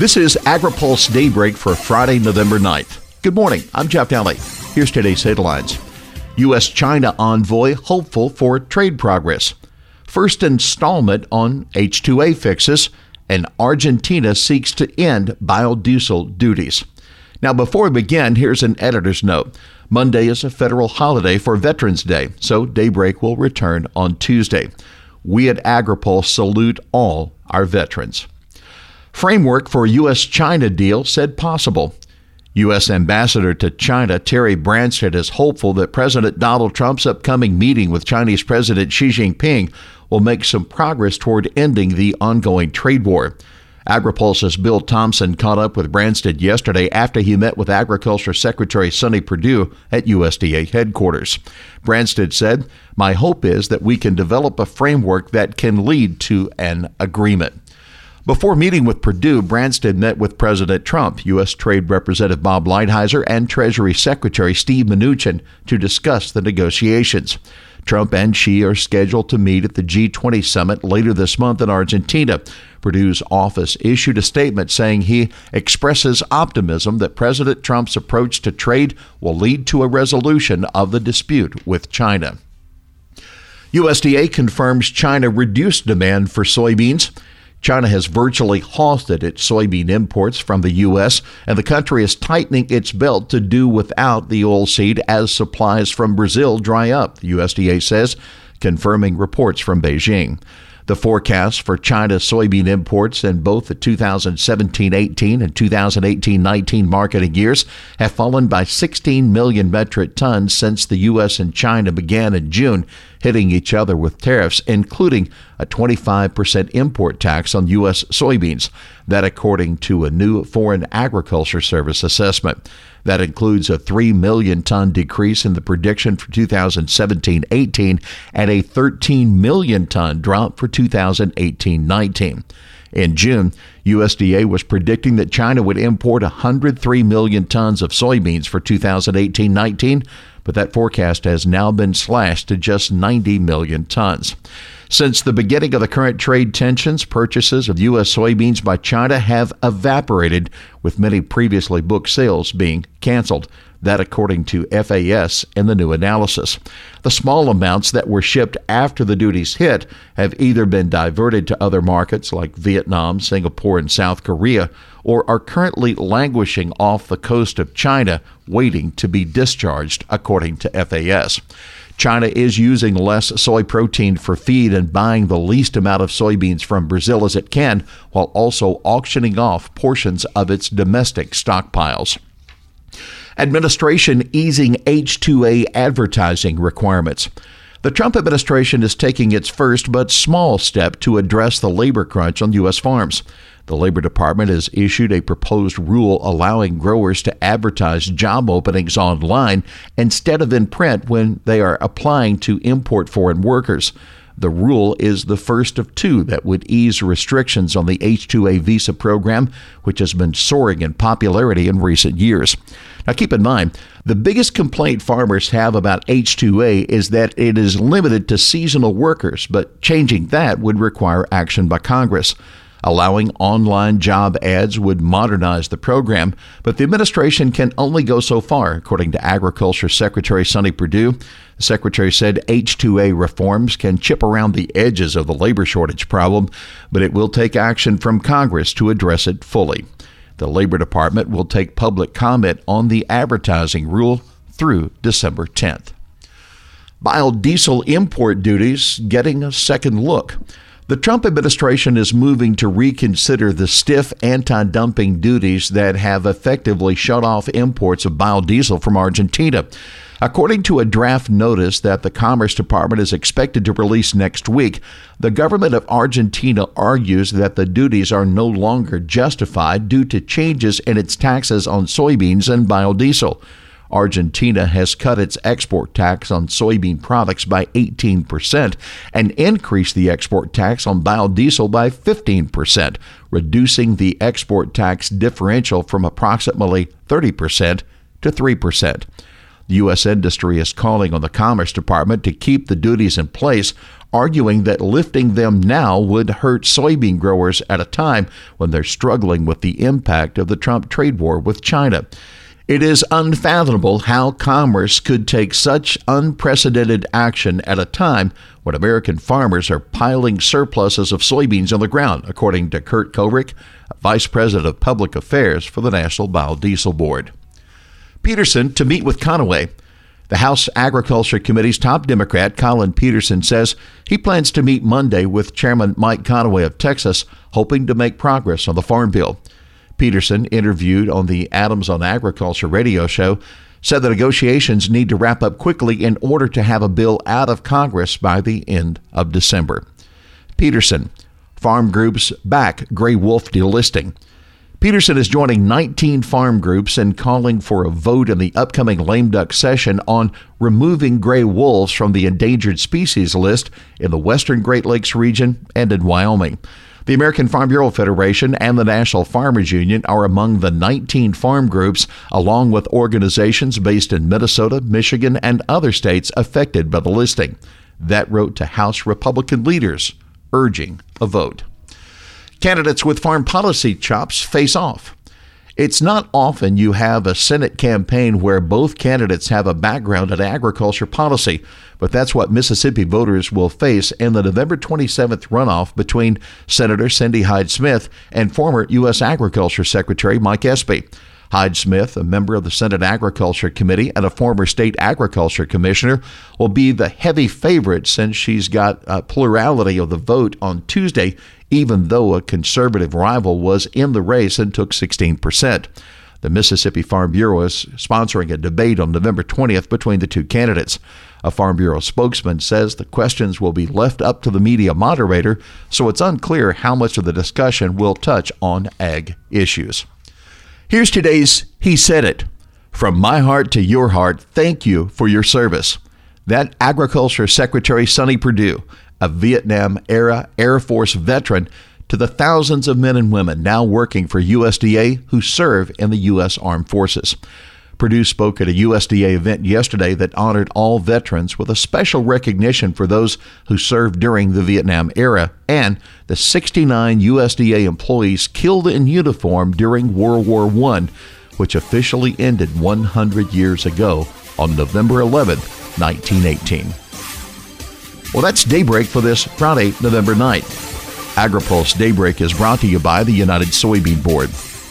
This is AgriPulse Daybreak for Friday, November 9th. Good morning. I'm Jeff Daly. Here's today's headlines. U.S. China envoy hopeful for trade progress. First installment on H2A fixes, and Argentina seeks to end biodiesel duties. Now, before we begin, here's an editor's note. Monday is a federal holiday for Veterans Day, so Daybreak will return on Tuesday. We at AgriPulse salute all our veterans. Framework for U.S. China deal said possible. U.S. Ambassador to China Terry Branstad is hopeful that President Donald Trump's upcoming meeting with Chinese President Xi Jinping will make some progress toward ending the ongoing trade war. AgriPulse's Bill Tomson caught up with Branstad yesterday after he met with Agriculture Secretary Sonny Perdue at USDA headquarters. Branstad said, My hope is that we can develop a framework that can lead to an agreement. Before meeting with Perdue, Branstad met with President Trump, U.S. Trade Representative Bob Lighthizer, and Treasury Secretary Steve Mnuchin to discuss the negotiations. Trump and Xi are scheduled to meet at the G20 summit later this month in Argentina. Perdue's office issued a statement saying he expresses optimism that President Trump's approach to trade will lead to a resolution of the dispute with China. USDA confirms China reduced demand for soybeans. China has virtually halted its soybean imports from the U.S., and the country is tightening its belt to do without the oilseed as supplies from Brazil dry up, the USDA says, confirming reports from Beijing. The forecast for China's soybean imports in both the 2017 18 and 2018 19 marketing years have fallen by 16 million metric tons since the U.S. and China began in June, hitting each other with tariffs, including a 25% import tax on U.S. soybeans. That, according to a new Foreign Agriculture Service assessment. That includes a 3 million ton decrease in the prediction for 2017 18 and a 13 million ton drop for 2018 19. In June, USDA was predicting that China would import 103 million tons of soybeans for 2018 19, but that forecast has now been slashed to just 90 million tons. Since the beginning of the current trade tensions, purchases of U.S. soybeans by China have evaporated, with many previously booked sales being canceled. That, according to FAS in the new analysis. The small amounts that were shipped after the duties hit have either been diverted to other markets like Vietnam, Singapore, and South Korea, or are currently languishing off the coast of China, waiting to be discharged, according to FAS. China is using less soy protein for feed and buying the least amount of soybeans from Brazil as it can, while also auctioning off portions of its domestic stockpiles. Administration easing H2A advertising requirements. The Trump administration is taking its first but small step to address the labor crunch on U.S. farms. The Labor Department has issued a proposed rule allowing growers to advertise job openings online instead of in print when they are applying to import foreign workers. The rule is the first of two that would ease restrictions on the H2A visa program, which has been soaring in popularity in recent years. Now, keep in mind, the biggest complaint farmers have about H2A is that it is limited to seasonal workers, but changing that would require action by Congress. Allowing online job ads would modernize the program, but the administration can only go so far, according to Agriculture Secretary Sonny Perdue. The secretary said H2A reforms can chip around the edges of the labor shortage problem, but it will take action from Congress to address it fully. The Labor Department will take public comment on the advertising rule through December 10th. Biodiesel import duties getting a second look. The Trump administration is moving to reconsider the stiff anti dumping duties that have effectively shut off imports of biodiesel from Argentina. According to a draft notice that the Commerce Department is expected to release next week, the government of Argentina argues that the duties are no longer justified due to changes in its taxes on soybeans and biodiesel. Argentina has cut its export tax on soybean products by 18% and increased the export tax on biodiesel by 15%, reducing the export tax differential from approximately 30% to 3%. U.S. industry is calling on the Commerce Department to keep the duties in place, arguing that lifting them now would hurt soybean growers at a time when they're struggling with the impact of the Trump trade war with China. It is unfathomable how commerce could take such unprecedented action at a time when American farmers are piling surpluses of soybeans on the ground, according to Kurt Kovarik, Vice President of Public Affairs for the National Biodiesel Board. Peterson to meet with Conaway. The House Agriculture Committee's top Democrat, Collin Peterson, says he plans to meet Monday with Chairman Mike Conaway of Texas, hoping to make progress on the Farm Bill. Peterson, interviewed on the Adams on Agriculture radio show, said the negotiations need to wrap up quickly in order to have a bill out of Congress by the end of December. Peterson, farm groups back gray wolf delisting. Peterson is joining 19 farm groups and calling for a vote in the upcoming lame duck session on removing gray wolves from the endangered species list in the western Great Lakes region and in Wyoming. The American Farm Bureau Federation and the National Farmers Union are among the 19 farm groups, along with organizations based in Minnesota, Michigan, and other states affected by the listing. That wrote to House Republican leaders urging a vote. Candidates with farm policy chops face off. It's not often you have a Senate campaign where both candidates have a background in agriculture policy, but that's what Mississippi voters will face in the November 27th runoff between Senator Cindy Hyde Smith and former U.S. Agriculture Secretary Mike Espy. Hyde Smith, a member of the Senate Agriculture Committee and a former state agriculture commissioner, will be the heavy favorite since she's got a plurality of the vote on Tuesday, even though a conservative rival was in the race and took 16%. The Mississippi Farm Bureau is sponsoring a debate on November 20th between the two candidates. A Farm Bureau spokesman says the questions will be left up to the media moderator, so it's unclear how much of the discussion will touch on ag issues. Here's today's He Said It. From my heart to your heart, thank you for your service. That Agriculture Secretary Sonny Perdue, a Vietnam era Air Force veteran, to the thousands of men and women now working for USDA who serve in the U.S. Armed Forces. Perdue spoke at a USDA event yesterday that honored all veterans with a special recognition for those who served during the Vietnam era and the 69 USDA employees killed in uniform during World War I, which officially ended 100 years ago on November 11, 1918. Well, that's Daybreak for this Friday, November 9th. AgriPulse Daybreak is brought to you by the United Soybean Board.